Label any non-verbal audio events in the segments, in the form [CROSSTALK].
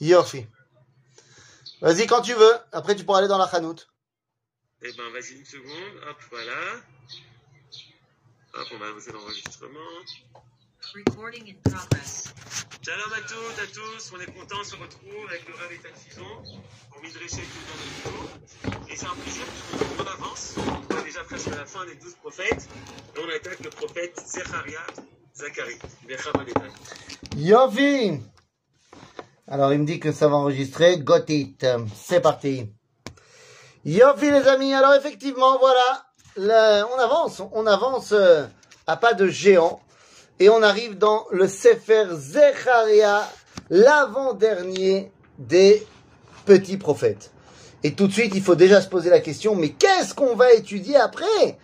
Yofi. Vas-y quand tu veux. Après, tu pourras aller dans la chanoute. Eh ben, vas-y une seconde. Hop, voilà. Hop, on va lancer l'enregistrement. Recording in progress. Shalom à toutes, à tous. On est content, on se retrouve avec le Rav Etan Fison pour Midrashet tout dans le Et c'est un plaisir parce qu'on avance. On est déjà presque à la fin des douze prophètes. Et on attaque le prophète Zecharia Aletan. Yofi. Alors, il me dit que ça va enregistrer. Got it. C'est parti. Yofi, les amis. Alors, effectivement, voilà. On avance. On avance euh, à pas de géant. Et on arrive dans le Sefer Zecharia, l'avant-dernier des petits prophètes. Et tout de suite, il faut déjà se poser la question, mais qu'est-ce qu'on va étudier après?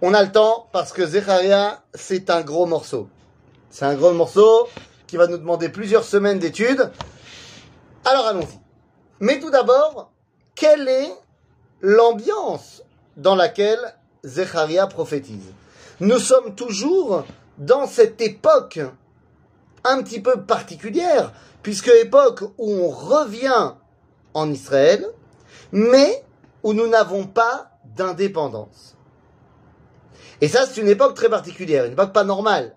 On a le temps parce que Zecharia, c'est un gros morceau. C'est un gros morceau qui va nous demander plusieurs semaines d'études. Alors allons-y. Mais tout d'abord, quelle est l'ambiance dans laquelle Zecharia prophétise? Nous sommes toujours dans cette époque un petit peu particulière, puisque époque où on revient en Israël, mais où nous n'avons pas d'indépendance. Et ça, c'est une époque très particulière, une époque pas normale.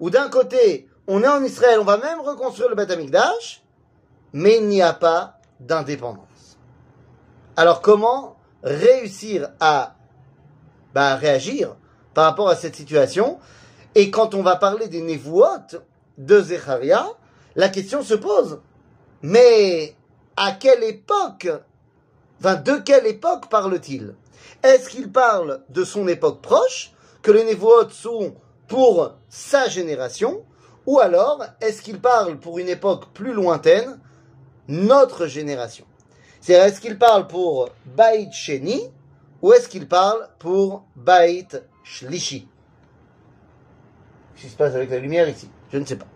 Où d'un côté, on est en Israël, on va même reconstruire le Beth Amikdash, mais il n'y a pas d'indépendance. Alors comment réussir à bah, réagir par rapport à cette situation? Et quand on va parler des névouotes de Zecharia, la question se pose, mais à quelle époque, enfin de quelle époque parle-t-il? Est-ce qu'il parle de son époque proche, que les névouotes sont pour sa génération, ou alors est-ce qu'il parle pour une époque plus lointaine, notre génération? C'est-à-dire, est-ce qu'il parle pour Baït Sheni, ou est-ce qu'il parle pour Baït Shlishi? Qu'est-ce qui se passe avec la lumière ici? Je ne sais pas.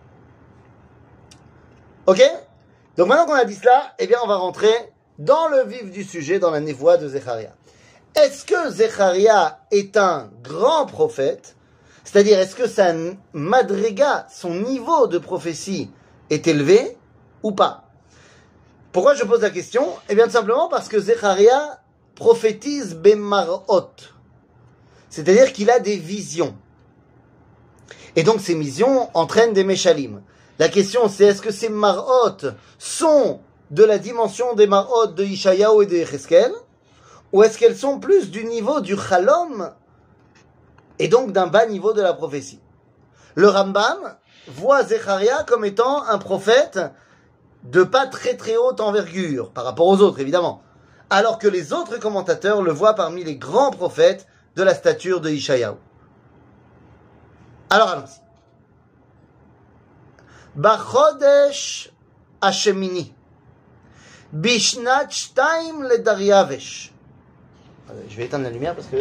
Ok? Donc maintenant qu'on a dit cela, eh bien on va rentrer dans le vif du sujet, dans la névoie de Zecharia. Est-ce que Zecharia est un grand prophète? C'est-à-dire, est-ce que sa madriga, son niveau de prophétie est élevé ou pas? Pourquoi je pose la question? Eh bien, tout simplement parce que Zecharia prophétise Bemarot. C'est-à-dire qu'il a des visions. Et donc, ces visions entraînent des Meshalim. La question, c'est est-ce que ces Marot sont de la dimension des Marot de Ishayahu et de Yecheskel Ou est-ce qu'elles sont plus du niveau du Chalom et donc d'un bas niveau de la prophétie? Le Rambam voit Zecharia comme étant un prophète de pas très très haute envergure, par rapport aux autres évidemment, alors que les autres commentateurs le voient parmi les grands prophètes de la stature de Ishayahu. Alors allons-y. Bachodesh Hashemini. Bishnat Shtaim le Dariavesh. Euh, je vais éteindre la lumière parce que.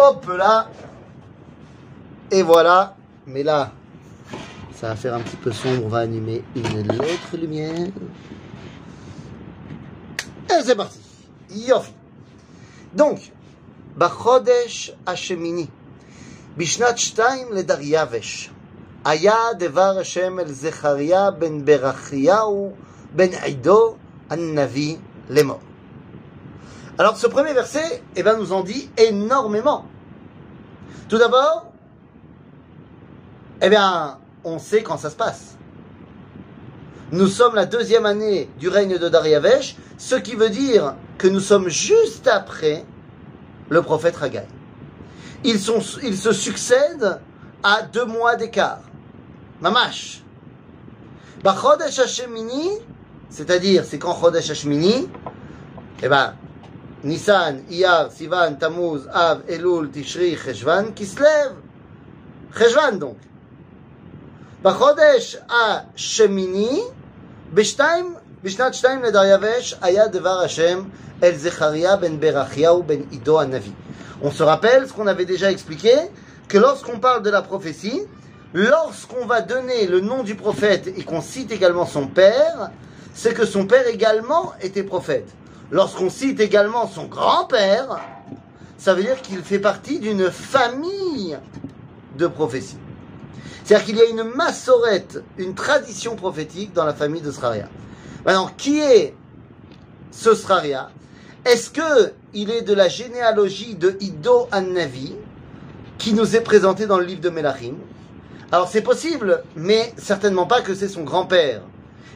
Hop là Et voilà Mais là, ça va faire un petit peu sombre. On va animer une autre lumière. Et c'est parti Yofi Donc, Bachodesh Hashemini, Bishnat Shtaim le Dariavesh. היה דבר השם אל זכריה בן ברכיהו ben Aido Navi Lemo. Alors ce premier verset eh ben, nous en dit énormément. Tout d'abord, eh bien, on sait quand ça se passe. Nous sommes la deuxième année du règne de Dariavesh, ce qui veut dire que nous sommes juste après le prophète Haggai. Ils, sont, ils se succèdent à deux mois d'écart. Mamash. Bachodesh Hashemini, c'est-à-dire, c'est quand Chodesh Hashmini, eh ben, Nissan, Iyar, Sivan, Tammuz, Av, Elul, Tishri, Cheshvan, Kislev. Cheshvan donc. בחודש השמיני, בשתיים, בשנת שתיים לדריווש, היה דבר השם אל זכריה בן ברכיהו בן עידו הנביא. On se rappelle ce qu'on avait déjà expliqué, que lorsqu'on parle de la prophétie, lorsqu'on va donner le nom du prophète et qu'on cite également son père, c'est que son père également était prophète. lorsqu'on cite également son grand-père, ça veut dire qu'il fait partie d'une famille de prophétie. C'est-à-dire qu'il y a une massorette, une tradition prophétique dans la famille de Sraria. Maintenant, qui est ce Sraria? Est-ce que il est de la généalogie de Ido An-Navi, qui nous est présenté dans le livre de Melachim? Alors c'est possible, mais certainement pas que c'est son grand-père,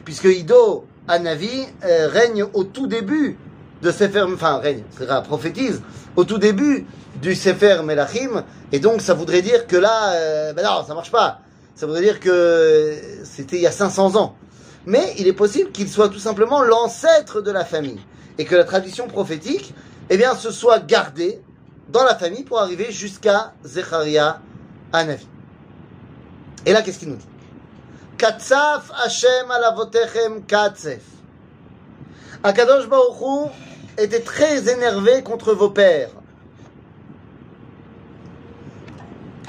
puisque Ido An-Navi euh, règne au tout début de Sefer, enfin règne, prophétise, au tout début du Sefer Melachim, et donc ça voudrait dire que là, euh, ben non, ça marche pas. Ça voudrait dire que c'était il y a 500 ans. Mais il est possible qu'il soit tout simplement l'ancêtre de la famille, et que la tradition prophétique, eh bien, se soit gardée dans la famille pour arriver jusqu'à Zecharia Anavi. Et là, qu'est-ce qu'il nous dit Katsaf Hashem alavotechem katsef. Akadosh Baruch Hu était très énervé contre vos pères.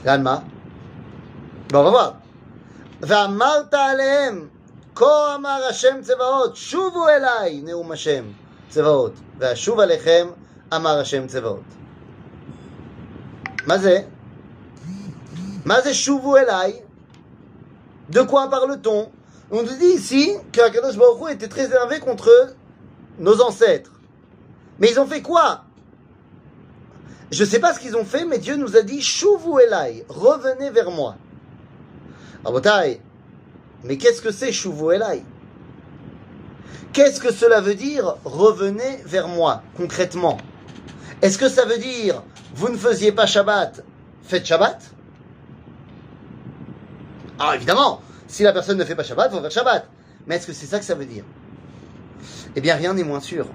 L'Alma. Bon, on va voir. ואמרת עליהם, כה אמר השם צבאות, שובו אליי, נאום השם צבאות, ואשוב עליכם, אמר השם צבאות. מה זה? מה זה שובו אליי? De quoi parle-t-on? On nous dit ici qu'Akadosh Baruch Hu était très énervé contre nos ancêtres. Mais ils ont fait quoi? Je ne sais pas ce qu'ils ont fait, mais Dieu nous a dit Shuvu Elai, revenez vers moi. Rabotai, mais qu'est-ce que c'est Shuvu Elai? Qu'est-ce que cela veut dire revenez vers moi, concrètement? Est-ce que ça veut dire vous ne faisiez pas Shabbat, faites Shabbat? Alors évidemment, si la personne ne fait pas Shabbat, il faut faire Shabbat. Mais est-ce que c'est ça que ça veut dire? Eh bien, rien n'est moins sûr.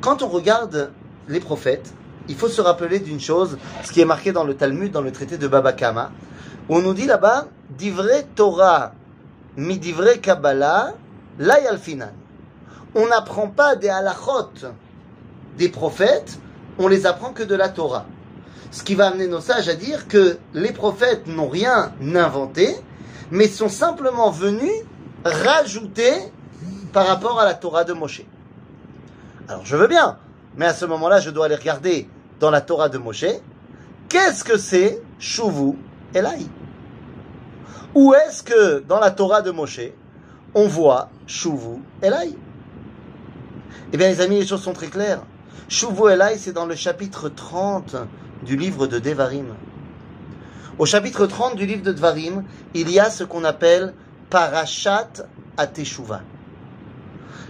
Quand on regarde les prophètes, il faut se rappeler d'une chose, ce qui est marqué dans le Talmud, dans le traité de Baba Kama, où on nous dit là-bas, d'ivre Torah, mi d'ivre Kabbalah. On n'apprend pas des halachot des prophètes, on les apprend que de la Torah. Ce qui va amener nos sages à dire que les prophètes n'ont rien inventé, mais sont simplement venus rajouter par rapport à la Torah de Moshe. Alors je veux bien, mais à ce moment-là, je dois aller regarder dans la Torah de Moshe, qu'est-ce que c'est Shuvu Elai Où est-ce que dans la Torah de Moshe, on voit Shuvu Elai Eh bien les amis, les choses sont très claires. Shuvu Elai, c'est dans le chapitre 30 du livre de Devarim. Au chapitre 30 du livre de Devarim, il y a ce qu'on appelle Parashat Ateshuva.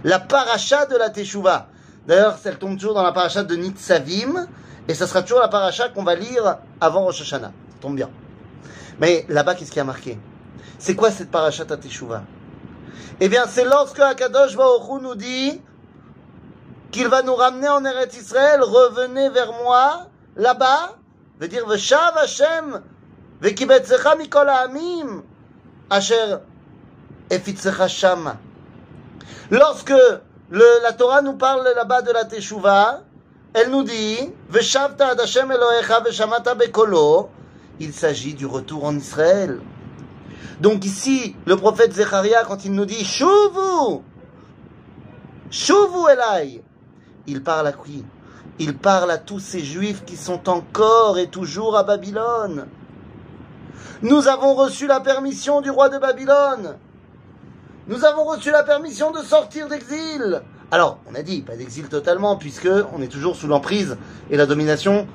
La paracha de la Teshuva. D'ailleurs, elle tombe toujours dans la paracha de Nitzavim, et ça sera toujours la paracha qu'on va lire avant Rosh Hashanah. Ça tombe bien. Mais là-bas, qu'est-ce qui a marqué? C'est quoi cette paracha à Teshuva Eh bien, c'est lorsque Akadosh Baruch nous dit qu'il va nous ramener en Eretz Israël, revenez vers moi, là-bas, veut dire Veshav Hashem, Vekibetzecha mikol ha'amim, Asher efitzecha shama. Lorsque la Torah nous parle là-bas de la Teshuvah, elle nous dit Veshavta ad Hashem Elohecha veshamata bekolo. Il s'agit du retour en Israël. Donc ici, le prophète Zecharia, quand il nous dit Shuvu, Shuvu Elai, il parle à qui? Il parle à tous ces juifs qui sont encore et toujours à Babylone. Nous avons reçu la permission du roi de Babylone. Nous avons reçu la permission de sortir d'exil. Alors, on a dit, pas d'exil totalement, puisque on est toujours sous l'emprise et la domination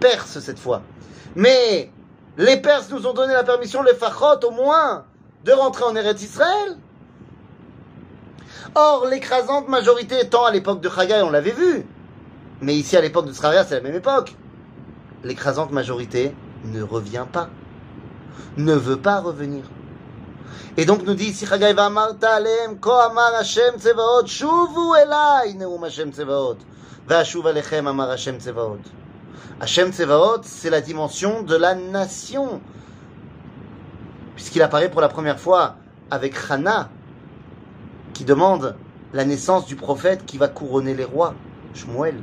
perse cette fois. Mais les Perses nous ont donné la permission, les Fachot au moins, de rentrer en Eretz Israël. Or, l'écrasante majorité étant à l'époque de Chagai, on l'avait vu. Mais ici, à l'époque de Sraria, c'est la même époque. L'écrasante majorité ne revient pas. Ne veut pas revenir. Et donc nous dit ici Chagai c'est la dimension de la nation puisqu'il apparaît pour la première fois avec Hana qui demande la naissance du prophète qui va couronner les rois Shmuel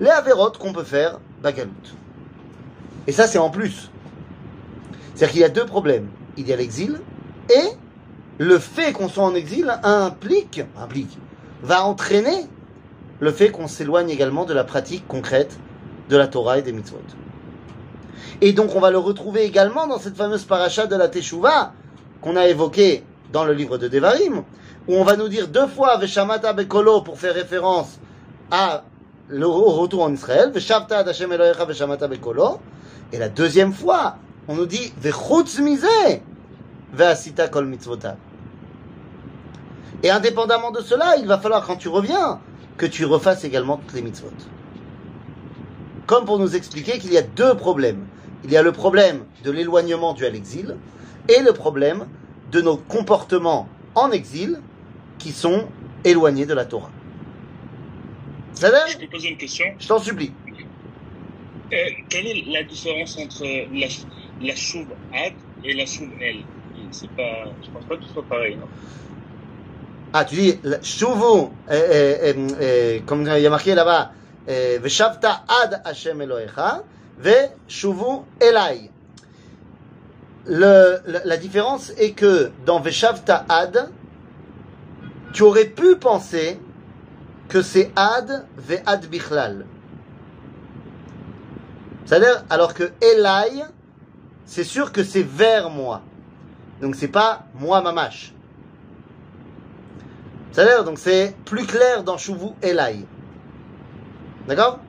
Les avérotes qu'on peut faire bagalout. Et ça, c'est en plus. C'est-à-dire qu'il y a deux problèmes. Il y a l'exil et le fait qu'on soit en exil implique, implique, va entraîner le fait qu'on s'éloigne également de la pratique concrète de la Torah et des mitzvot. Et donc on va le retrouver également dans cette fameuse paracha de la Teshuvah qu'on a évoquée dans le livre de Devarim, où on va nous dire deux fois Veshamata Bekolo pour faire référence à le retour en Israël, et la deuxième fois, on nous dit. Et indépendamment de cela, il va falloir quand tu reviens que tu refasses également toutes les mitzvot. Comme pour nous expliquer qu'il y a deux problèmes. Il y a le problème de l'éloignement dû à l'exil et le problème de nos comportements en exil qui sont éloignés de la Torah. Je peux poser une question? Je t'en supplie. Euh, Quelle est la différence entre la, la chouve ad et la chouve el C'est pas, je pense pas que ce soit pareil, non? Ah, tu dis, Shuvu, euh, euh, comme il y a marqué là-bas, Veshavta ad Hashem Elohecha, Ve Shuvu Elai. Le, la, la différence est que dans Veshavta ad, tu aurais pu penser que c'est ad ve ad bichlal. C'est-à-dire, alors que Elai, c'est sûr que c'est vers moi. Donc c'est pas moi mamash. C'est-à-dire, donc c'est plus clair dans Shuvu Elai. D'accord?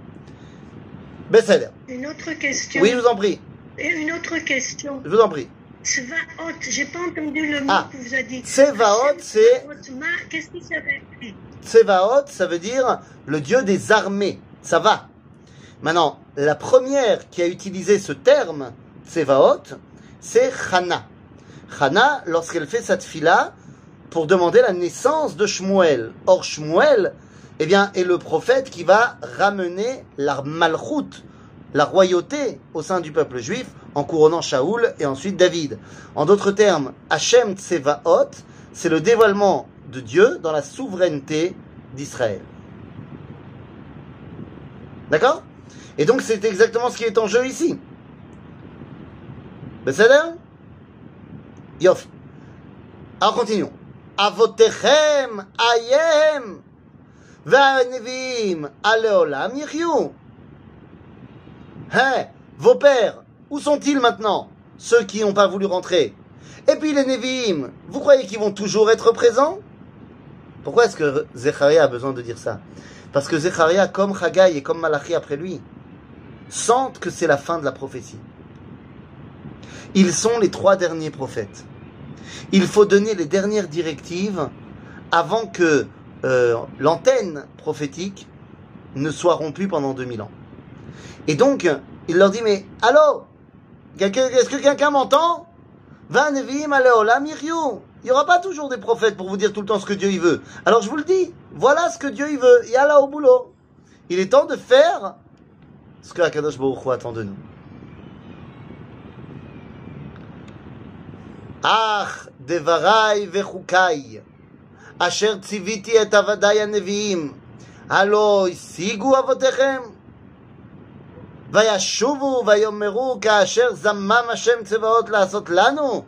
Une autre question. Oui, je vous en prie. Et une autre question. Je vous en prie. Tsvaot, j'ai pas entendu le mot Ah, que vous avez dit. Tsevaot, c'est- Tsevaot, Qu'est-ce que ça veut dire Tsevaot, ça veut dire le dieu des armées. Ça va. Maintenant, la première qui a utilisé ce terme, Tsevaot, c'est Chana. Chana, lorsqu'elle fait sa tfila pour demander la naissance de Shmuel. Or, Shmuel, eh bien, est le prophète qui va ramener la malchoute, la royauté au sein du peuple juif en couronnant Shaoul et ensuite David. En d'autres termes, Hachem Tsevaot, c'est le dévoilement de Dieu dans la souveraineté d'Israël. D'accord? Et donc c'est exactement ce qui est en jeu ici. Beseder Yof. Alors continuons. Avotechem, Ayem, Va'anevim, Aleolam, Yichyu. Hé, vos pères, où sont-ils maintenant Ceux qui n'ont pas voulu rentrer? Et puis les Nevi'im, vous croyez qu'ils vont toujours être présents? Pourquoi est-ce que Zecharia a besoin de dire ça? Parce que Zecharia, comme Haggai et comme Malachi après lui, sentent que c'est la fin de la prophétie. Ils sont les trois derniers prophètes. Il faut donner les dernières directives avant que euh, l'antenne prophétique ne soit rompue pendant 2000 ans. Et donc, il leur dit, mais allô Quelqu'un- Est-ce que quelqu'un m'entend Va Nevi'im aleolam yiryu. Il n'y aura pas toujours des prophètes pour vous dire tout le temps ce que Dieu il veut. Alors je vous le dis, voilà ce que Dieu il veut. Yalla au boulot. Il est temps de faire ce que Akadosh Baruch Hu attend de nous. Ach devarai vechukai. Asher tziviti et avadai הנביאים. הלא השיגו אבותיכם? וישובו ויאמרו כאשר זמם השם צבאות לעשות לנו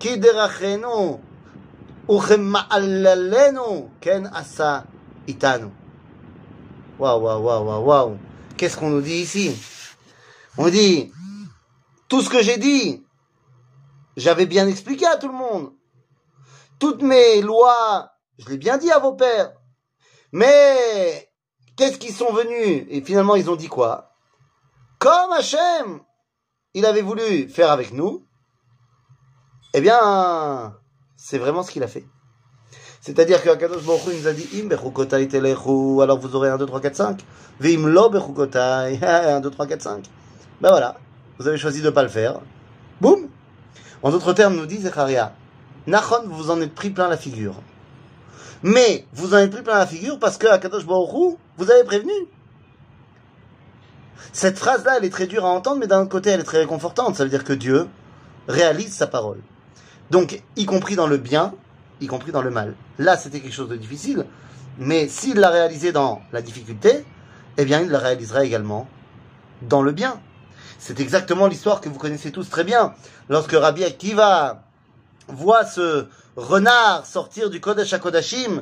כי דרכנו וכמעללנו כן עשה איתנו. Waouh, waouh, waouh, waouh, waouh. Qu'est-ce qu'on nous dit ici On dit, tout ce que j'ai dit, j'avais bien expliqué à tout le monde. Toutes mes lois, je l'ai bien dit à vos pères. Mais, qu'est-ce qu'ils sont venus Et finalement, ils ont dit quoi Comme Hachem, il avait voulu faire avec nous, eh bien, c'est vraiment ce qu'il a fait. C'est-à-dire que Akadosh Baruch nous a dit alors vous aurez 1, 2, 3, 4, 5. Vim lo bechukotai, 1, 2, 3, 4, 5. Ben voilà, vous avez choisi de ne pas le faire. Boum En d'autres termes, nous dit Zecharia, Nachon, vous vous en êtes pris plein la figure. Mais vous en avez pris plein la figure parce que Akadosh Baruch vous avez prévenu. Cette phrase-là, elle est très dure à entendre, mais d'un côté, elle est très réconfortante. Ça veut dire que Dieu réalise sa parole. Donc, y compris dans le bien, y compris dans le mal. Là, c'était quelque chose de difficile, mais s'il l'a réalisé dans la difficulté, eh bien, il la réalisera également dans le bien. C'est exactement l'histoire que vous connaissez tous très bien. Lorsque Rabbi Akiva voit ce renard sortir du Kodesh à Kodashim,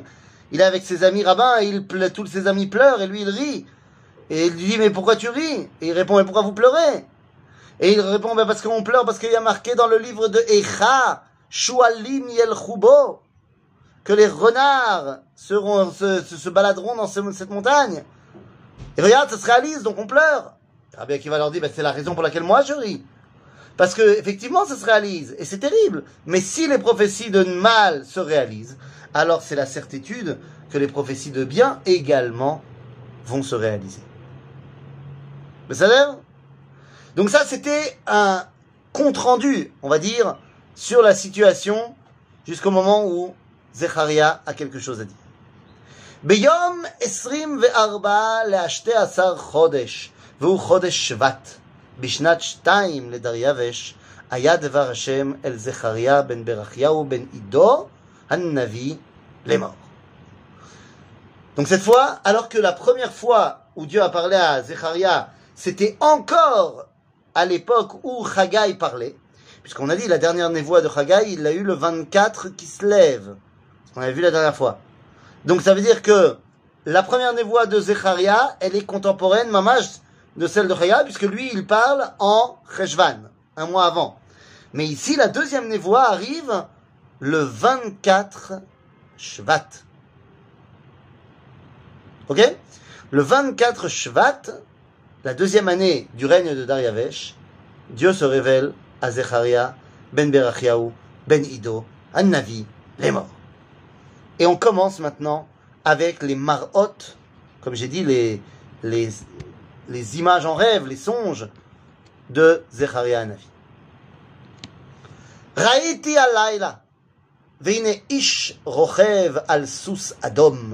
il est avec ses amis rabbins, et tous ses amis pleurent, et lui il rit. Et il lui dit, mais pourquoi tu ris? Et il répond, mais pourquoi vous pleurez? Et il répond, ben parce qu'on pleure, parce qu'il y a marqué dans le livre de Echa, Shualim Yel que les renards seront, se, baladeront dans ce- cette montagne. Et regarde, ça se réalise, donc on pleure. Rabbi Akiva leur dit, ben c'est la raison pour laquelle moi je ris. Parce que, effectivement, ça se réalise, et c'est terrible. Mais si les prophéties de mal se réalisent, alors c'est la certitude que les prophéties de bien également vont se réaliser. Mais ça l'air Donc ça, c'était un compte-rendu, on va dire, sur la situation jusqu'au moment où Zecharia a quelque chose à dire. ביום 24 ל-12 חודש, והוא חודש שבט, בשנת שתיים לדריווש, היה דבר השם אל זכריה בן ברכיהו בן עידו הנביא לאמור. Donc cette fois, alors que la première fois où Dieu a parlé à Zecharia, c'était encore à l'époque où Chagai parlait, puisqu'on a dit la dernière névoie de Chagai, il l'a eu le 24 qui se lève. On avait vu la dernière fois. Donc ça veut dire que la première névoie de Zecharia, elle est contemporaine, mamage, de celle de Chagai, puisque lui, il parle en Cheshvan, un mois avant. Mais ici, la deuxième névoie arrive le 24 Shvat. Ok? Le 24 Shvat, la deuxième année du règne de Dariavesh, Dieu se révèle à Zecharia, Ben Berachiaou, Ben Ido, An-Navi, les morts. Et on commence maintenant avec les marot, comme j'ai dit, les, les, les images en rêve, les songes de Zecharia An-Navi. ראיתי הלילה, והנה איש רוכב על סוס אדום,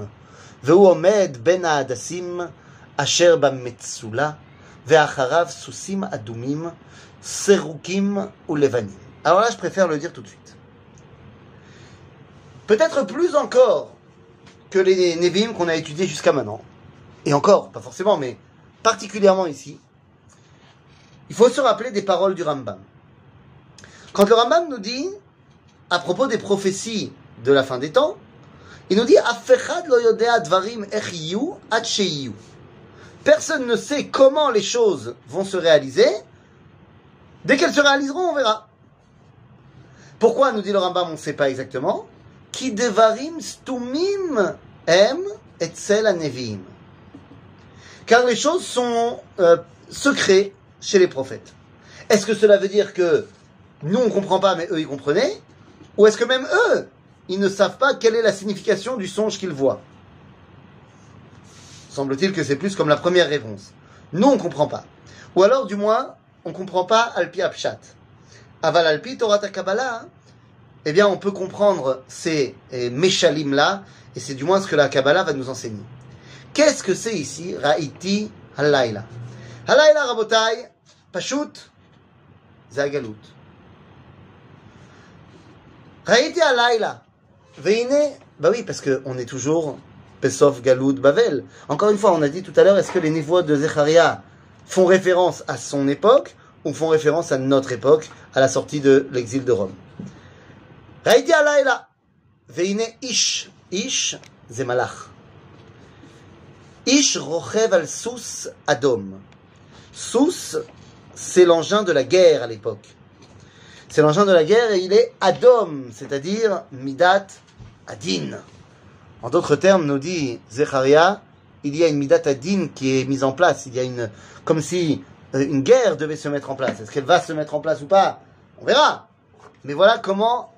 והוא עומד בין ההדסים אשר במצולה, ואחריו סוסים אדומים, סרוקים ולבנים. Alors là, je préfère le dire tout de suite. Peut-être plus encore que les Nevi'im qu'on a étudiés jusqu'à maintenant, et encore, pas forcément, mais particulièrement ici, il faut se rappeler des paroles du Rambam. Quand le Rambam nous dit, à propos des prophéties de la fin des temps, il nous dit Afechad lo yodea dvarim ech yiyu ad sheyiyu. Personne ne sait comment les choses vont se réaliser. Dès qu'elles se réaliseront, on verra. Pourquoi, nous dit le Rambam, on ne sait pas exactement? Ki devarim stumim em etzel aneviim. Car les choses sont euh, secrets chez les prophètes. Est-ce que cela veut dire que nous on comprend pas, mais eux ils comprenaient? Ou est-ce que même eux, ils ne savent pas quelle est la signification du songe qu'ils voient? Semble-t-il que c'est plus comme la première réponse. Nous on comprend pas. Ou alors du moins, on comprend pas Alpi Apshat. Aval Alpi Torah Kabbalah, eh bien on peut comprendre ces eh, Meshalim là, et c'est du moins ce que la Kabbalah va nous enseigner. Qu'est-ce que c'est ici Ra'iti Halayla. Halayla Rabotai, Pashut, Zagalut. Raïti Halayla. Veine, bah oui, parce qu'on est toujours Pesov, Galoud, Bavel. Encore une fois, on a dit tout à l'heure, est-ce que les niveaux de Zecharia font référence à son époque ou font référence à notre époque, à la sortie de l'exil de Rome? Raïti Halayla. Veine Ish. Ish, Zemalach. Ish rochev al sous adom. Sous, c'est l'engin de la guerre à l'époque. C'est l'engin de la guerre et il est adom, c'est-à-dire midat adin. En d'autres termes, nous dit Zecharia, il y a une midat adin qui est mise en place. Il y a une, comme si euh, une guerre devait se mettre en place. Est-ce qu'elle va se mettre en place ou pas On verra. Mais voilà comment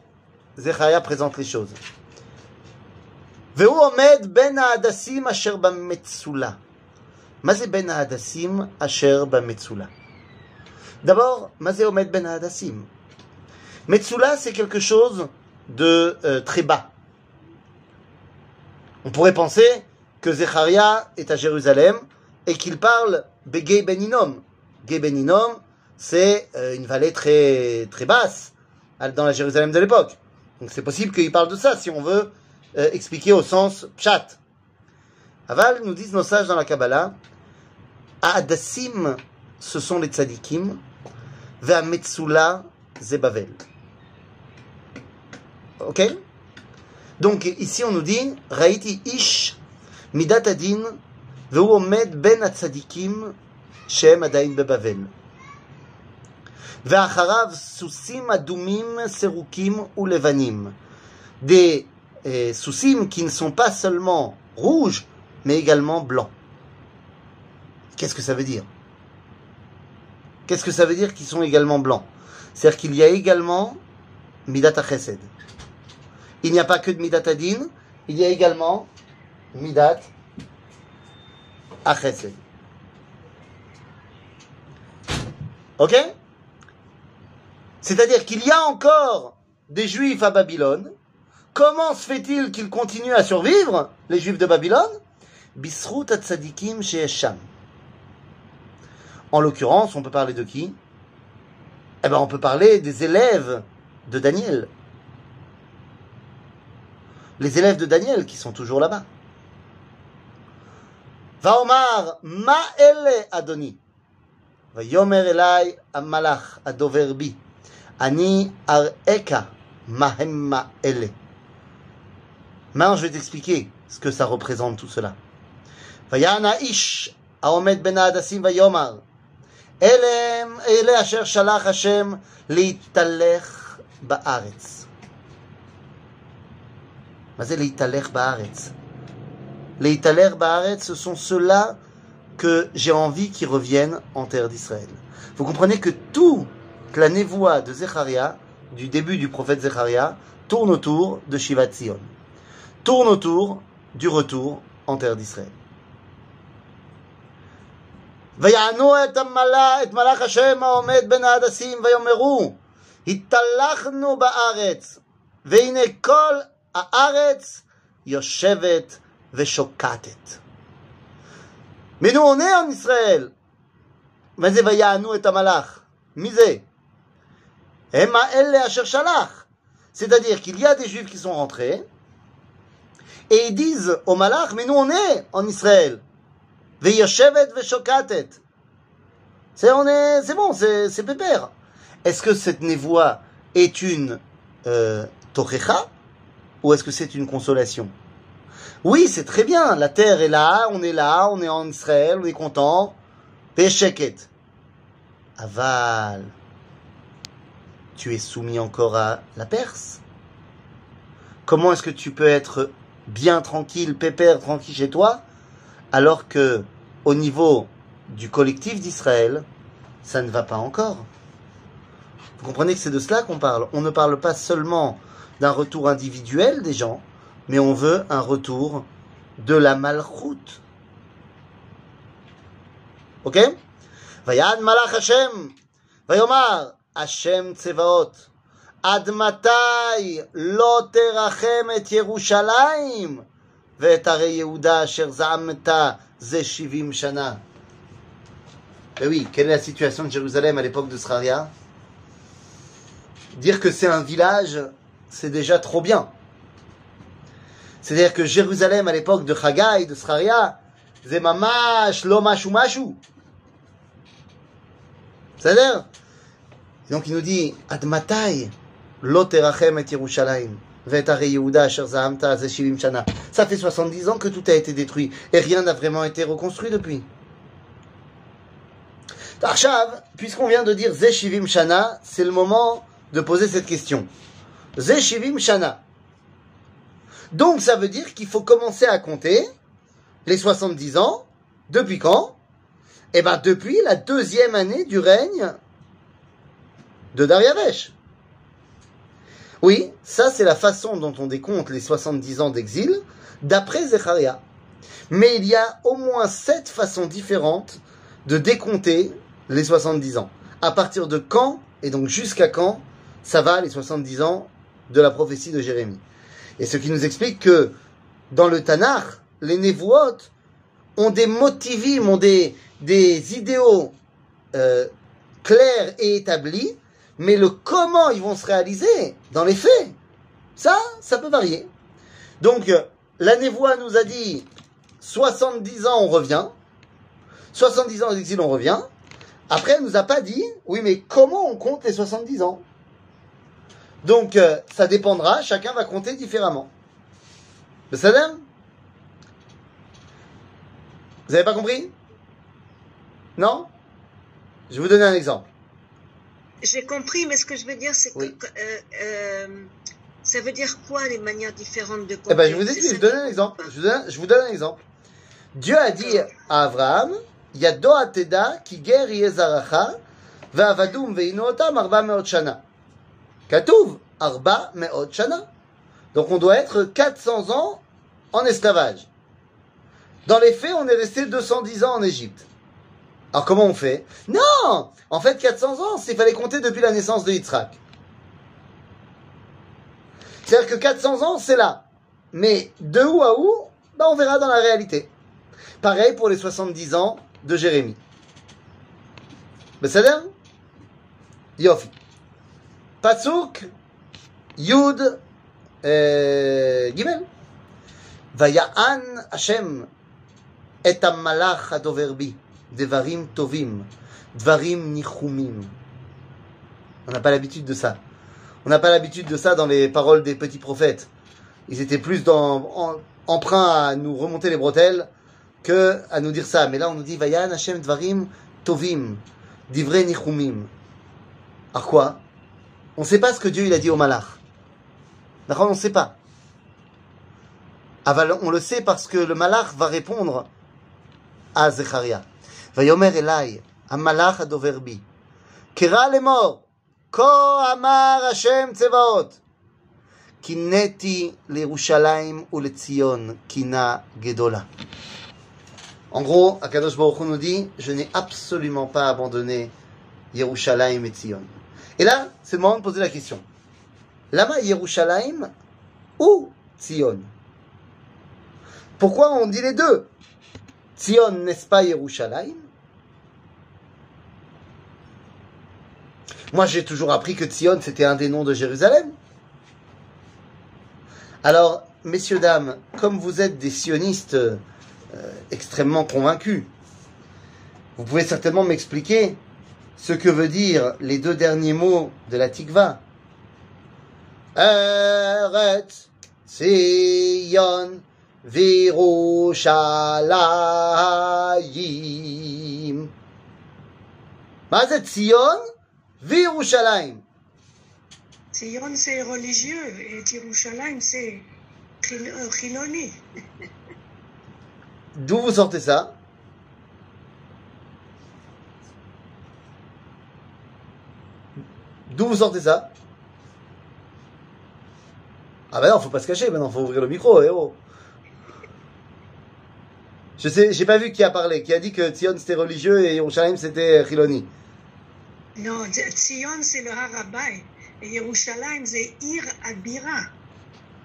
Zecharia présente les choses. והוא עומד בין ההדסים אשר במצולה. מה זה בין ההדסים אשר במצולה? D'abord, מה זה עומד בין ההדסים? Metsula, c'est quelque chose de euh, très bas. On pourrait penser que Zecharia est à Jérusalem et qu'il parle Begay Ben Hinnom. Gay Ben Hinnom, c'est euh, une vallée très, très basse dans la Jérusalem de l'époque. Donc c'est possible qu'il parle de ça si on veut euh, expliquer au sens pshat. Aval, nous disent nos sages dans la Kabbalah, Adassim, ce sont les tzadikim, Ve'ametsula, Zebavel. Ok? Donc ici on nous dit, Raïti ish, midat adin, ve'hu omed ben atzadikim, shem adain bebavel. ואחריו סוסים אדומים, סירוקים ולבנים. Des euh, sousim qui ne sont pas seulement rouges, mais également blancs. Qu'est-ce que ça veut dire Qu'est-ce que ça veut dire qu'ils sont également blancs C'est-à-dire qu'il y a également Midat Chesed. Il n'y a pas que de Midat Adin, il y a également Midat Chesed. Ok? C'est-à-dire qu'il y a encore des juifs à Babylone. Comment se fait-il qu'ils continuent à survivre, les juifs de Babylone? Bisrut Tzadikim Shesham. En l'occurrence, on peut parler de qui? Eh ben, on peut parler des élèves de Daniel Les élèves de Daniel qui sont toujours là-bas. Vaomar, ma ele Adoni. Vayomer elai amalach adover bi. Ani areka mahemma ele. Maintenant, je vais t'expliquer ce que ça représente tout cela. ויען האיש העומד בין ההדסים ויאמר אלה הם אלה אשר שלח השם להתהלך בארץ. מה זה להתהלך בארץ? להתהלך בארץ, ce sont ceux-là que j'ai envie qu'ils reviennent en terre d'Israël. Vous comprenez que toute la névoie de Zecharia, du début du prophète Zecharia, tourne autour de Shivat Zion. Tourne autour du retour en terre d'Israël. ויענו את, המלה, את מלאך השם העומד בין ההדסים ויאמרו התהלכנו בארץ והנה כל הארץ יושבת ושוקטת. Mais nous on est en Israël. מה זה ויענו את המלאך? מי זה? הם האלה אשר שלח. C'est-à-dire qu'il y a des juifs qui sont rentrés et ils disent au malach, mais nous on est en Israël. Veyoshevet veshokatet. C'est on est, c'est bon, c'est c'est pépère. Est-ce que cette névoie est une euh, tochecha ou est-ce que c'est une consolation? Oui, c'est très bien. La terre est là, on est là, on est en Israël, on est content. Pesheket. Aval. Tu es soumis encore à la Perse? Comment est-ce que tu peux être bien tranquille, pépère, tranquille chez toi, alors que au niveau du collectif d'Israël, ça ne va pas encore? Vous comprenez que c'est de cela qu'on parle. On ne parle pas seulement d'un retour individuel des gens, mais on veut un retour de la malchoute. Ok Vayad malach Hashem, vayomar Hashem tsevaot, עד מתי לא תרחם את ירושלים ואת ערי יהודה אשר זעמת זה 70 שנה. Et oui, quelle est la situation de Jérusalem à l'époque de Sraria Dire que c'est un village, c'est déjà trop bien. C'est-à-dire que Jérusalem, à l'époque de Chagai, de Scharia, Zemamash, Lomashu, Mashu. C'est-à-dire Donc il nous dit, Admatai, Loterachem et Yerushalayim. Ça fait 70 ans que tout a été détruit et rien n'a vraiment été reconstruit depuis. Arshav, puisqu'on vient de dire Zeshivim Shana, c'est le moment de poser cette question. 70 shana. Donc ça veut dire qu'il faut commencer à compter les 70 ans. Depuis quand? Eh bien depuis la deuxième année du règne de Dariavesh. Oui, ça c'est la façon dont on décompte les 70 ans d'exil d'après Zecharia. Mais il y a au moins sept façons différentes de décompter les 70 ans. À partir de quand, et donc jusqu'à quand, ça va les 70 ans de la prophétie de Jérémie. Et ce qui nous explique que dans le Tanakh, les Nevuot ont des motivim, ont des, des idéaux euh, clairs et établis, mais le comment ils vont se réaliser dans les faits, ça, ça peut varier. Donc, euh, la Névoie nous a dit 70 ans, on revient. 70 ans d'exil, on revient. Après, elle nous a pas dit, oui, mais comment on compte les 70 ans? Donc, euh, ça dépendra, chacun va compter différemment. Vous avez pas compris? Non? Je vais vous donner un exemple. J'ai compris, mais ce que je veux dire, c'est Oui. que euh, euh, ça veut dire quoi les manières différentes de compter Eh ben, je vous explique, je vous donne un exemple. comprends Je vous donne, je vous donne un exemple. Dieu a dit à Abraham, Yado ateda ki ger yezaracha, ve'avadum ve'inotam arba meot shana. Katuv, arba meot shana. Donc on doit être 400 ans en esclavage. Dans les faits, on est resté 210 ans en Égypte. Alors comment on fait? Non En fait, 400 ans, c'est fallait compter depuis la naissance de Yitzhak. C'est-à-dire que 400 ans, c'est là. Mais de où à où? Bah, On verra dans la réalité. Pareil pour les 70 ans de Jérémie. Mais c'est là Yofi. Pasuk, Yud, Gimel. Vaya'an Hashem et malach hadover bi, devarim tovim, dvarim nichumim. On n'a pas l'habitude de ça. On n'a pas l'habitude de ça dans les paroles des petits prophètes. Ils étaient plus emprunts à nous remonter les bretelles que à nous dire ça. Mais là, on nous dit Vayan Hashem Dvarim Tovim, Divrei Nichumim. Alors quoi? On ne sait pas ce que Dieu il a dit au Malach. D'accord On ne sait pas. On le sait parce que le Malach va répondre à Zecharia. Hashem ou Gedola. En gros, Akadosh Baruch nous dit, je n'ai absolument pas abandonné Yerushalayim et Tzion. Et là, c'est le moment de poser la question. Lama Yerushalayim ou Tzion? Pourquoi on dit les deux? Tzion, n'est-ce pas Yerushalayim? Moi, j'ai toujours appris que Tzion, c'était un des noms de Jérusalem. Alors, messieurs, dames, comme vous êtes des sionistes euh, extrêmement convaincus, vous pouvez certainement m'expliquer ce que veut dire les deux derniers mots de la Tikva. Eretz Sion Virushalayim. Mazet Sion Virushalayim. Sion c'est religieux et Yerushalayim c'est Chiloni. Euh, D'où vous sortez ça? D'où vous sortez ça? Ah ben non, faut pas se cacher maintenant, faut ouvrir le micro, eh oh Je sais, j'ai pas vu qui a parlé, qui a dit que Tzion c'était religieux et Yerushalayim c'était Chiloni. Non, Sion, c'est le Harabay. Et Jérusalem, c'est Ir Abira.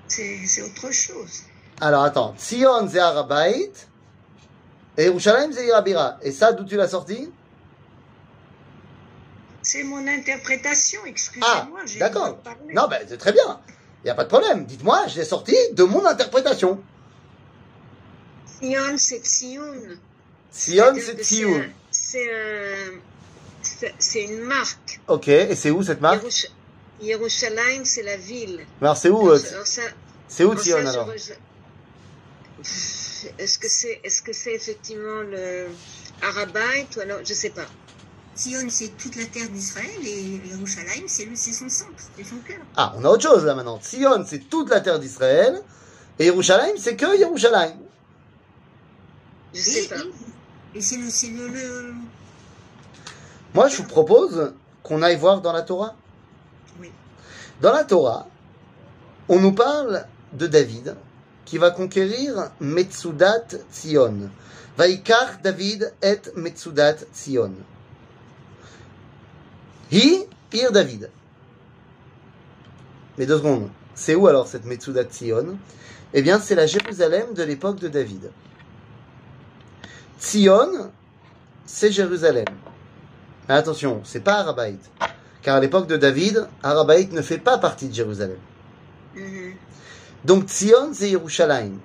C'est autre chose. Alors attends, Tzion c'est Harabait et Yerushalayim c'est Irabira. Et ça, d'où tu l'as sorti? C'est mon interprétation, Ah, excusez-moi. j'ai d'accord. Non, ben c'est très bien. Il n'y a pas de problème. Dites-moi, je l'ai sorti de mon interprétation. Sion, c'est. Sion, C'est-à-dire c'est un- C'est un- c'est- c'est une marque. Ok, et c'est où cette marque Yerusha- Yerushalayim, c'est la ville. Alors c'est où euh, C'est où Sion alors Est-ce que c'est est-ce que c'est effectivement le Arabite ou alors je sais pas. Sion, c'est toute la terre d'Israël et Yerushalayim, c'est le- c'est son centre, c'est son cœur. Ah, on a autre chose là maintenant. Sion, c'est toute la terre d'Israël. Et Yerushalayim, c'est que Yerushalayim. Je sais Et, pas. et c'est le, c'est le, le- Moi, je vous propose qu'on aille voir dans la Torah. Oui. Dans la Torah, on nous parle de David qui va conquérir Metsudat Tzion. Vaikar David et Metsudat Tzion. Hi, Ir David. Mais deux secondes. C'est où alors cette Metsudat Tzion Eh bien, c'est la Jérusalem de l'époque de David. Tzion, c'est Jérusalem. Mais attention, c'est pas Arabaït. Car à l'époque de David, Arabaït ne fait pas partie de Jérusalem. Mhm. Donc Tzion, c'est Yerushalayim.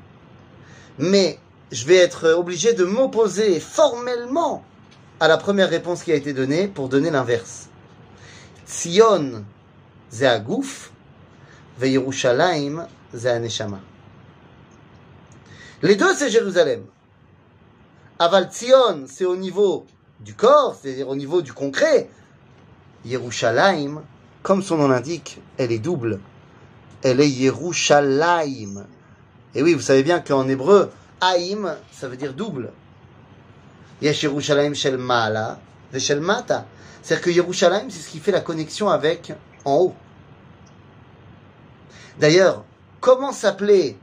Mais je vais être obligé de m'opposer formellement à la première réponse qui a été donnée pour donner l'inverse. Tzion, c'est Agouf, ve Yerushalayim, c'est. Les deux, c'est Jérusalem. Aval Tzion, c'est au niveau du corps, c'est-à-dire au niveau du concret. Yerushalayim, comme son nom l'indique, elle est double. Elle est Yerushalayim. Et oui, vous savez bien qu'en hébreu, Haïm, ça veut dire double. Yesh Yerushalayim shel Mala, Mata. C'est-à-dire que Yerushalayim, c'est ce qui fait la connexion avec en haut. D'ailleurs, comment s'appelait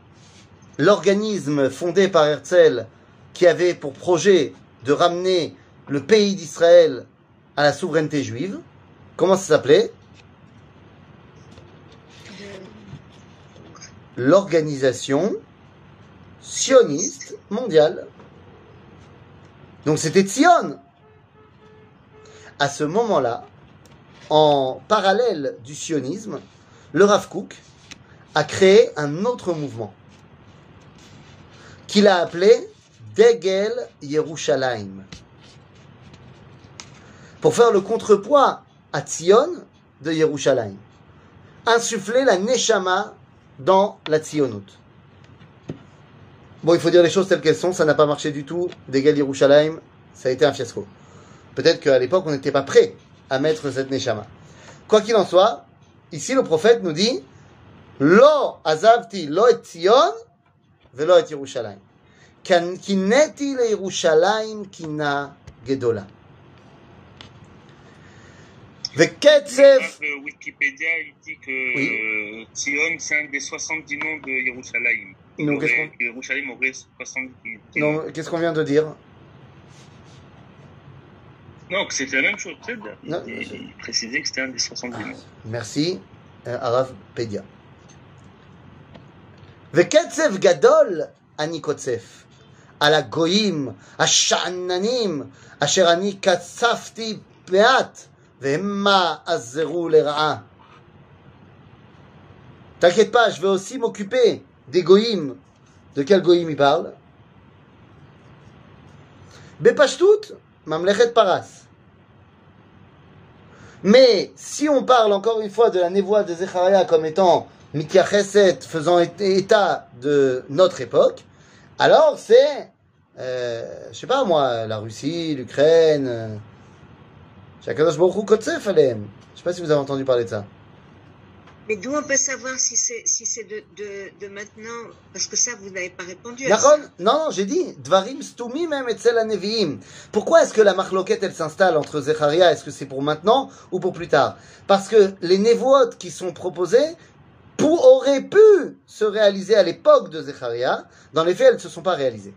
l'organisme fondé par Herzl qui avait pour projet de ramener le pays d'Israël à la souveraineté juive? Comment ça s'appelait? L'organisation sioniste mondiale. Donc c'était Tzion. À ce moment-là, en parallèle du sionisme, le Rav Kook a créé un autre mouvement qu'il a appelé Degel Yerushalayim. Pour faire le contrepoids à Tzion de Yerushalayim. Insuffler la Neshama dans la Tzionut. Bon, il faut dire les choses telles qu'elles sont, ça n'a pas marché du tout. Degel Yerushalayim, ça a été un fiasco. Peut-être qu'à l'époque, on n'était pas prêt à mettre cette Neshama. Quoi qu'il en soit, ici le prophète nous dit Lo azavti lo et Tzion velo et Yerushalayim. Kineti le Yerushalayim kina gedola. Le Wikipédia, il dit que Oui. euh, c'est un des 70 noms de Yerushalayim. Que Yerushalayim aurait 70 noms. Qu'est-ce qu'on vient de dire? Non, que c'était la même chose. très bien. Non, il, c'est- il précisait que c'était un des 70 noms. Merci, euh, Arav Pedia. וקצב גדול אני קוצף על הגויים השאננים אשר אני קצפתי מעט והמה עזרו לרעה. T'inquiète pas, je vais aussi m'occuper des goïms. De quel goïm il parle Bepashtout, Mamlechet Paras. Mais si on parle encore une fois de la névoie de Zecharia comme étant Mikia faisant état de notre époque, alors c'est, euh, je sais pas moi, la Russie, l'Ukraine, euh, Shakadosh Baruch Hu. Je sais pas si vous avez entendu parler de ça. Mais d'où on peut savoir si c'est si c'est de, de, maintenant? Parce que ça, vous n'avez pas répondu à ça. Non, non, j'ai dit, Dvarim Stumi même Aneviim. Pourquoi est-ce que la marloquette, elle s'installe entre Zecharia, est-ce que c'est pour maintenant ou pour plus tard? Parce que les névotes qui sont proposées pour, auraient pu se réaliser à l'époque de Zecharia. Dans les faits, elles ne se sont pas réalisées.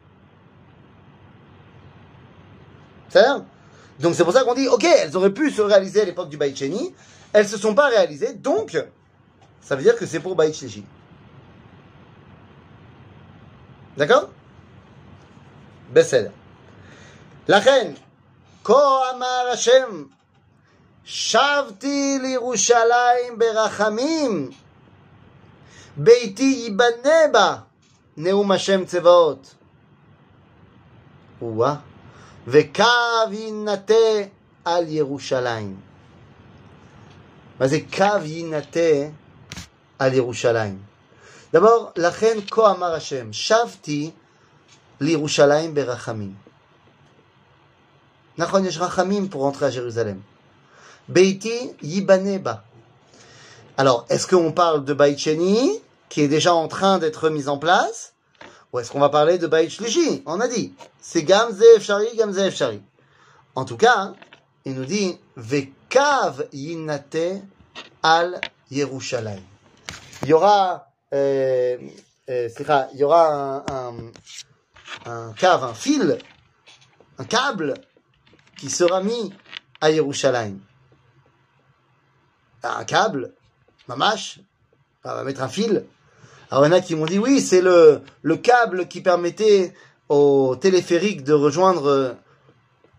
C'est Donc c'est pour ça qu'on dit, ok, elles auraient pu se réaliser à l'époque du Baïcheni, elles se sont pas réalisées, donc ça veut dire que c'est pour Baïcheni. D'accord בסדר. לכן, כה אמר השם, שבתי לירושלים ברחמים, ביתי ייבנה בה, נאום השם צבאות. וואה, וקו יינטה על ירושלים. מה זה קו יינטה à l'Irushalayim. D'abord, Lachen Ko amarashem. Shavti l'Irushalayim Berachamim. Nachon Yesh Rachamim pour entrer à Jérusalem. Beiti Yibaneba. Alors, est-ce qu'on parle de Baïcheni, qui est déjà en train d'être mis en place, ou est-ce qu'on va parler de Baïch Lishi On a dit, c'est Gamze Efshari, Gamze Efshari. En tout cas, il nous dit, Vekav Yinate al Yerushalayim. Il y aura, euh, euh, il y aura un, un, un cave, un fil, un câble qui sera mis à Yerushalayim. Un câble, mamash, on va mettre un fil, Alors, il y en a qui m'ont dit, oui, c'est le, le câble qui permettait au téléphérique de rejoindre euh,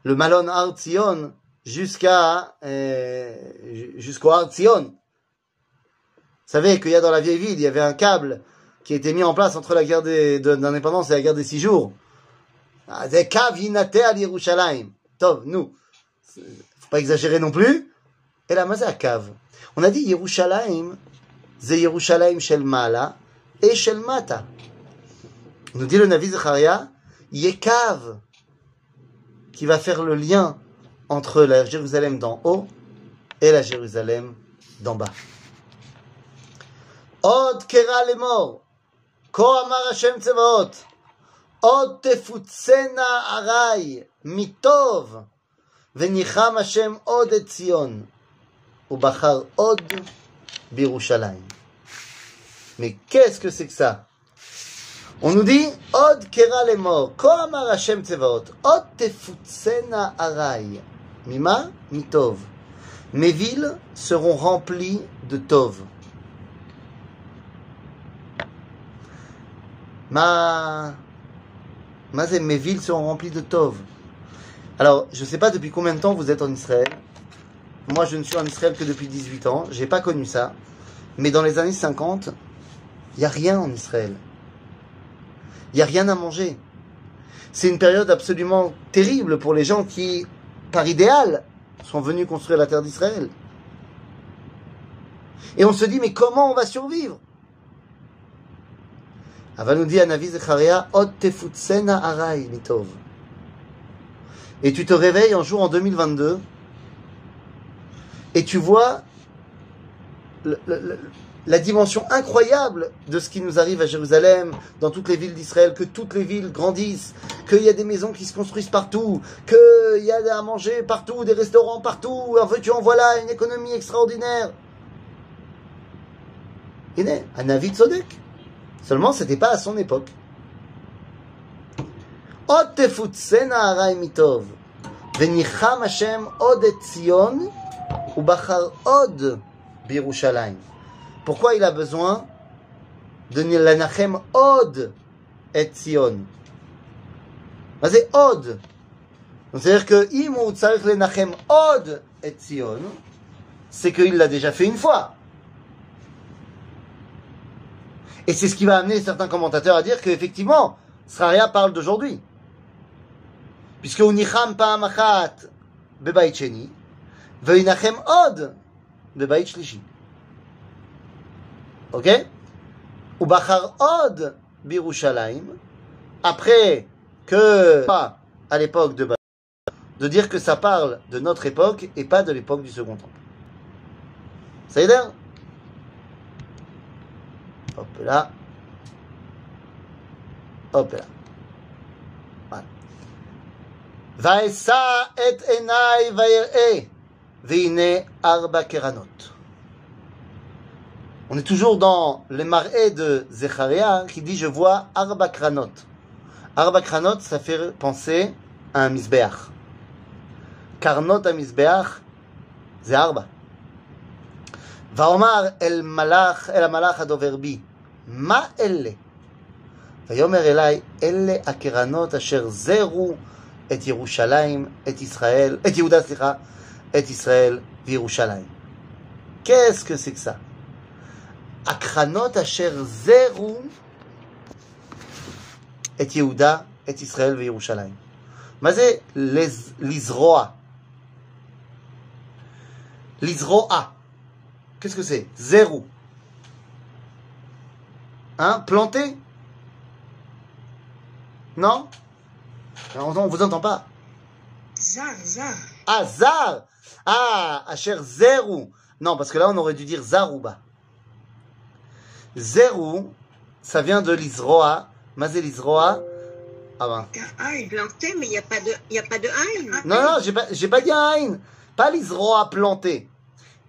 le Malon Har Zion jusqu'à, euh, ju- jusqu'au Har Zion. Vous savez qu'il y a dans la vieille ville, il y avait un câble qui a été mis en place entre la guerre d'indépendance et la guerre des six jours. Des caves à. Tov, nous. Faut pas exagérer non plus. Et la cave. On a dit Yerushalayim, c'est Yerushalayim shel Mala et shel Mata. Nous dit le Navi Zecharia, Yekav, qui va faire le lien entre la Jérusalem d'en haut et la Jérusalem d'en bas. Od kera lemor, ko amar Hashem tzevaot, od tefutsena arai, mitov, וניחם השם עוד את ציון, ובחר עוד בירושלים. Mais qu'est-ce que c'est que ça On nous dit, עוד קרא לאמור, כה אמר השם צבאות, עוד תפוצנה ארעי. ממה? מטוב. Mes villes seront remplies de tov. Ma... Ma mes villes seront remplies de tov. Alors, je ne sais pas depuis combien de temps vous êtes en Israël. Moi, je ne suis en Israël que depuis 18 ans. J'ai pas connu ça. Mais dans les années 50, il n'y a rien en Israël. Il n'y a rien à manger. C'est une période absolument terrible pour les gens qui, par idéal, sont venus construire la terre d'Israël. Et on se dit, mais comment on va survivre? Ava nous dit à Navi Zecharia, Od tefutsena arai mitov. Et tu te réveilles un jour en 2022 et tu vois la dimension incroyable de ce qui nous arrive à Jérusalem, dans toutes les villes d'Israël, que toutes les villes grandissent, qu'il y a des maisons qui se construisent partout, qu'il y a à manger partout, des restaurants partout, en veux-tu en voilà, une économie extraordinaire. Il est un Seulement, ce pas à son époque. Pourquoi il a besoin de lanachem od etzion? C'est od. C'est-à-dire que qu'il l'a déjà fait une fois. Et c'est ce qui va amener certains commentateurs à dire qu'effectivement, Sraria parle d'aujourd'hui. Puisque Unicham Pa'am Achat Bebayit Sheni, Ve'inachem Od Bebayit Shlishi. Ok? Ubachar Od Birushalayim, après que, pas à l'époque de de dire que ça parle de notre époque et pas de l'époque du Second Temple. Ça y est Hop là. Hop là. Voilà. Vaesa et enai vair'e, veine arba keranot. On est toujours dans les marées de Zecharia qui dit je vois arba kranot. Arba ça fait penser à un misbeach. Karnot à misbeach, c'est arba. ואומר אל מלאך, אל המלאך הדובר בי, מה אלה? ויאמר אליי, אלה הקרנות אשר זרו את ירושלים, את ישראל, את יהודה, סליחה, את ישראל וירושלים. Qu'est-ce que c'est que ça? הקרנות אשר זרו את יהודה, את ישראל וירושלים. מה זה לז- לזרוע? לזרוע. Qu'est-ce que c'est? Zéro. Hein? Planter Non? On, on vous entend pas. Zar, zar. Ah, Zar Ah, Asher Zéro. Non, parce que là, on aurait dû dire Zarouba. Zéro, ça vient de l'Isroa. Mazé l'Isroa. Ah ben. Aïn, planté, mais il n'y a pas de, y a pas de Aïn. Non, non, j'ai pas, j'ai pas dit Aïn. Pas l'Isroa planté.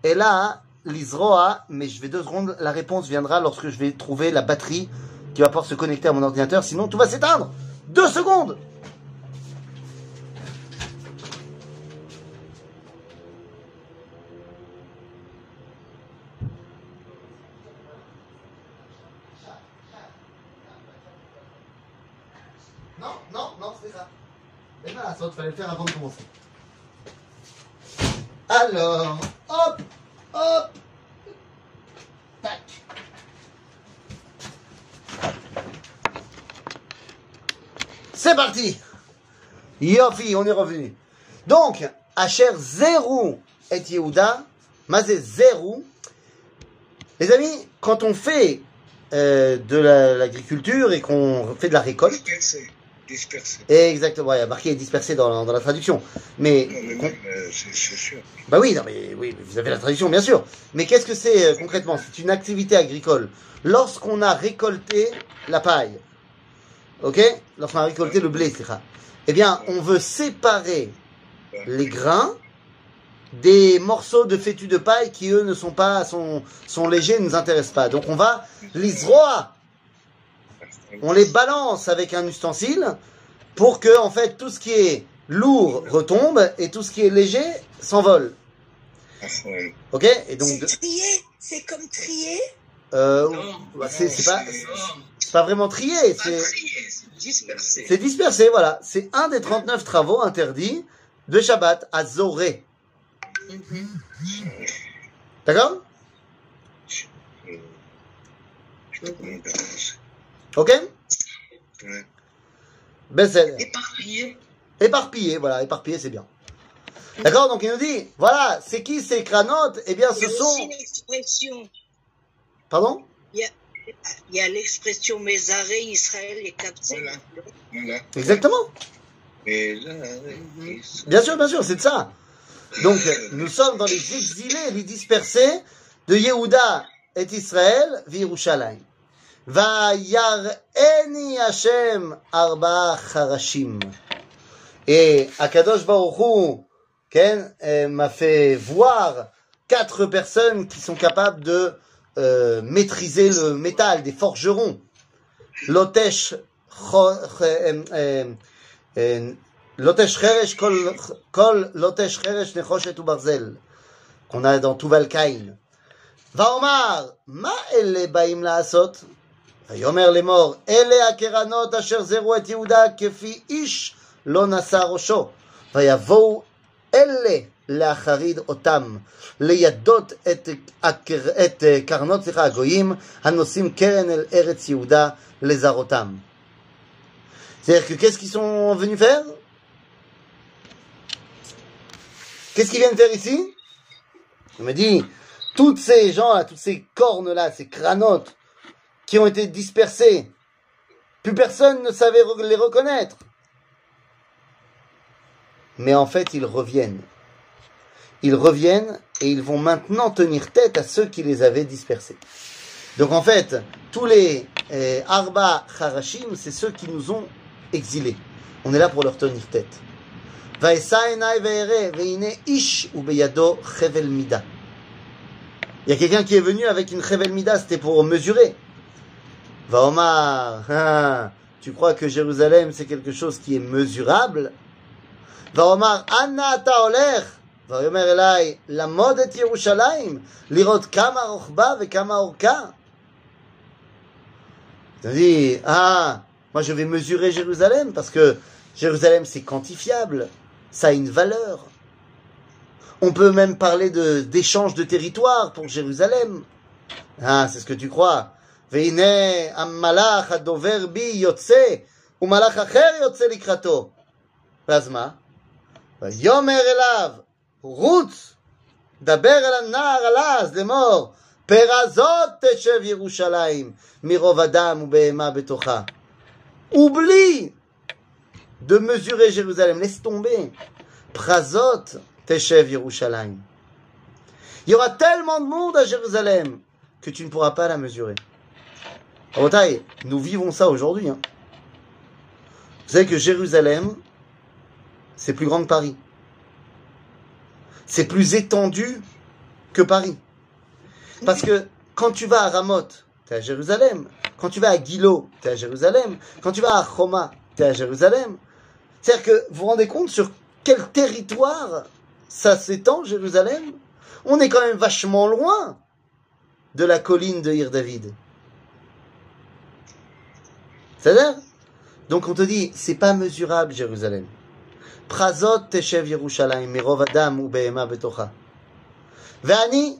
Et là, l'Isroa, mais je vais deux secondes, la réponse viendra lorsque je vais trouver la batterie qui va pouvoir se connecter à mon ordinateur, sinon tout va s'éteindre. Deux secondes Non, non, non, c'est ça. Mais ben, il fallait le faire avant de commencer. Alors... parti Yofi, on est revenu. Donc, Asher Zerou et Yehuda, Mazé Zerou. Les amis, quand on fait euh, de la- l'agriculture et qu'on fait de la récolte, Dispersé. Dispersé. exactement, il y a marqué dispersé dans, la- dans la traduction. Mais, c'est sûr. bah oui, non, mais oui, vous avez la traduction, bien sûr. Mais qu'est-ce que c'est euh, concrètement? C'est une activité agricole. Lorsqu'on a récolté la paille, ok? Lorsqu'on a récolté le blé, etc. Eh bien, on veut séparer les grains des morceaux de fétus de paille qui, eux, ne sont pas, sont, sont légers, ne nous intéressent pas. Donc, on va les rois, on les balance avec un ustensile pour que, en fait, tout ce qui est lourd retombe et tout ce qui est léger s'envole. Ok? Et donc, trié, c'est comme trié? euh, bah, c'est pas, pas vraiment trié, c'est dispersé. c'est dispersé, voilà. C'est un des 39 travaux interdits de Shabbat à Zoré. Mhm. D'accord? Ok? Ouais. Ben Éparpillé. éparpillé, voilà, éparpillé c'est bien. D'accord? Donc il nous dit, voilà, c'est qui ces cranotes? Eh bien Il y ce a sont... Pardon? Il y a l'expression Mézaré, Israël est capté. Voilà. Voilà. Exactement Et là, Mhm. Bien sûr, bien sûr, c'est de ça. Donc, nous sommes dans les exilés, les dispersés de Yehuda et Israël, Virushalayim. Arba charashim. Et Akadosh Baruch Hu, Ken, euh, m'a fait voir quatre personnes qui sont capables de euh, maîtriser le métal, des forgerons. Lotesh cho- euh, euh, euh, Lotesh Cheresh kol, kol Lotesh Cheresh Nechoshet ubarzel qu'on a dans Tuval Kain. ואומר, מה אלה באים לעשות? ויאמר לאמור, אלה הקרנות אשר זרו את יהודה כפי איש לא נשא ראשו. ויבואו אלה להחריד אותם, לידות את, הקר- את אה, קרנות, סליחה, הגויים, הנושאים קרן אל ארץ יהודה לזרותם. C'est-à-dire que qu'est-ce qu'ils sont venus faire Qu'est-ce qu'ils viennent faire ici Il me dit, toutes ces gens-là, toutes ces cornes-là, ces cranotes qui ont été dispersées, plus personne ne savait re- les reconnaître. Mais en fait, ils reviennent. ils reviennent et ils vont maintenant tenir tête à ceux qui les avaient dispersés. Donc en fait, tous les eh, Arba Harashim, c'est ceux qui nous ont exilés. On est là pour leur tenir tête. Il y a quelqu'un qui est venu avec une Chevel Mida, c'était pour mesurer. Va Omar, [LAUGHS] ah, tu crois que Jérusalem c'est quelque chose qui est mesurable? Va Omar, Anna Taoler, ויאמר אליי, למוד את ירושלים, לראות כמה רוחבה וכמה אורכה. Il dit, ah, moi je vais mesurer Jérusalem parce que Jérusalem c'est quantifiable, ça a une valeur. On peut même parler de d'échange de territoire pour Jérusalem. Ah, c'est ce que tu crois. והנה המלאך הדובר בי יוצא, ומלאך אחר יוצא לקראתו. ואז מה? ויאמר אליו, רוץ, דבר אל הנער הלז לאמור, פרזות תשב ירושלים, מרוב אדם ובהמה בתוכה. Oublie de mesurer Jérusalem, laisse tomber. Prazot teshev Yerushalayim. Il y aura tellement de monde à Jérusalem que tu ne pourras pas la mesurer. Rabotai, nous vivons ça aujourd'hui. hein. Vous savez que Jérusalem, c'est plus grand que Paris. C'est plus étendu que Paris. Parce que quand tu vas à Ramoth, t'es à Jérusalem. Quand tu vas à Gilo, t'es à Jérusalem. Quand tu vas à Choma, t'es à Jérusalem. C'est-à-dire que vous vous rendez compte sur quel territoire ça s'étend, Jérusalem? On est quand même vachement loin de la colline de Ir David. C'est-à-dire? Donc on te dit, c'est pas mesurable Jérusalem. Prazot teshev Yerushalayim, mirov adam ou behema betocha. Ve'ani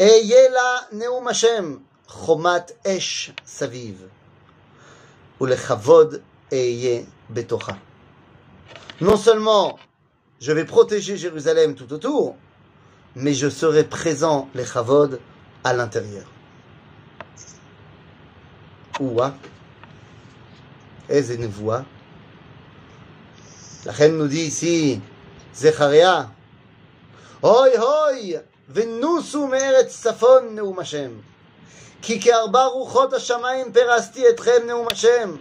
אהיה לה נאום השם, חומת אש סביב, ולכבוד אהיה בתוכה. Non seulement je vais protéger Jérusalem tout autour, mais je serai présent, les chavod, à l'intérieur. Ouah. איזה נבואה. לכן nous dit ici, זכריה, אוי אוי, ונוסו מארץ צפון נאום השם. כי כארבע רוחות השמיים פרסתי אתכם נאום השם.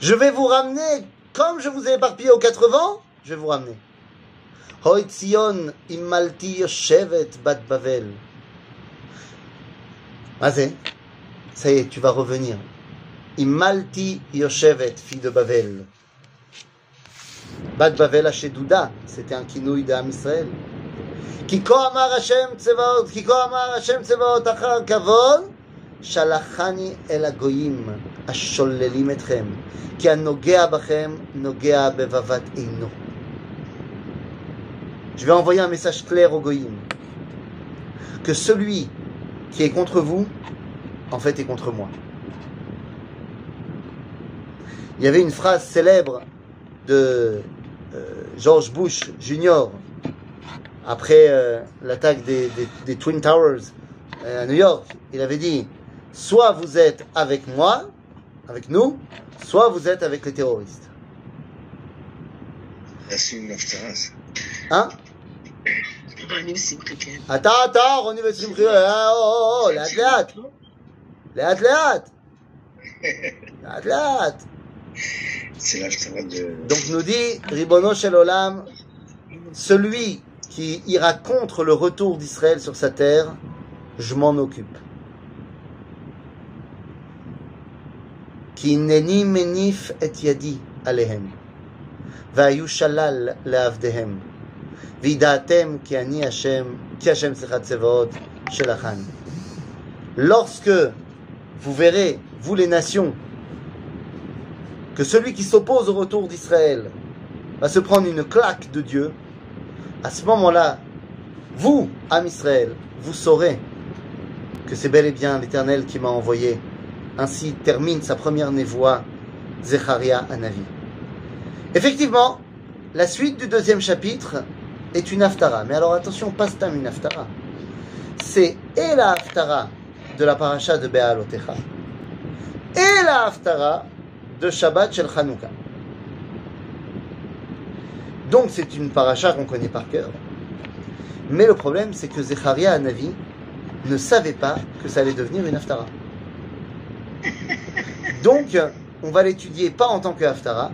Je vais vous ramener, comme je vous ai éparpillé aux quatre vents, je vais vous ramener. Hoi Tzion, immalti yoshevet bat Bavel. Mazé, ça y est, tu vas revenir. Immalti yoshevet, fille de Bavel. Bat Bavel Douda, c'était un kinouï d'Am Israël. כי כה אמר השם צבאות, כי כה אמר השם צבאות אחר כבוד, שלחני אל הגויים השוללים אתכם, כי הנוגע בכם נוגע בבבת עינו. Je vais envoyer un message clair aux goyim. Que celui qui est contre vous, en fait, est contre moi. Il y avait une phrase célèbre de euh, George Bush Jr. après euh, l'attaque des, des- des Twin Towers euh, à New York. Il avait dit soit vous êtes avec moi, avec nous, soit vous êtes avec les terroristes. Ça, c'est une הפתעה, ça. Hein רבנים שמחי, אתה, אתה, רוני ושמחי, אה, או, או, לאט לאט, לאט לאט, לאט לאט. C'est l'Aftara de... Donc nous dit Ribono Shel Olam, celui qui ira contre le retour d'Israël sur sa terre, je m'en occupe. Ki neni menif et yadi alehem, והיו שלל לעבדיהם, וידעתם כי אני השם, כי השם סליחה צבאות שלחני. Lorsque vous verrez, vous les nations, que celui qui s'oppose au retour d'Israël va se prendre une claque de Dieu, à ce moment-là, vous, âme Israël, vous saurez que c'est bel et bien l'Éternel qui m'a envoyé. Ainsi termine sa première névoie, Zecharia Anavi. Effectivement, la suite du deuxième chapitre est une haftara. Mais alors attention, pas stam une haftara. C'est et la haftara de la paracha de Be'alotecha et la haftara de Shabbat Shel Chanukah. Donc c'est une paracha qu'on connaît par cœur. Mais le problème, c'est que Zecharia Anavi ne savait pas que ça allait devenir une haftara. [LAUGHS] Donc, on va l'étudier pas en tant que haftara,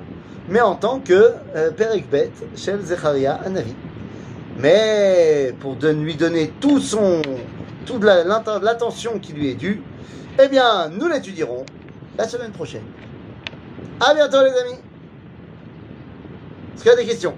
mais en tant que euh, Perek Bet Shel Zecharia Anavi. Mais pour de- lui donner tout son, toute la- l'attention qui lui est due, eh bien, nous l'étudierons la semaine prochaine. À bientôt les amis. Est-ce qu'il y a des questions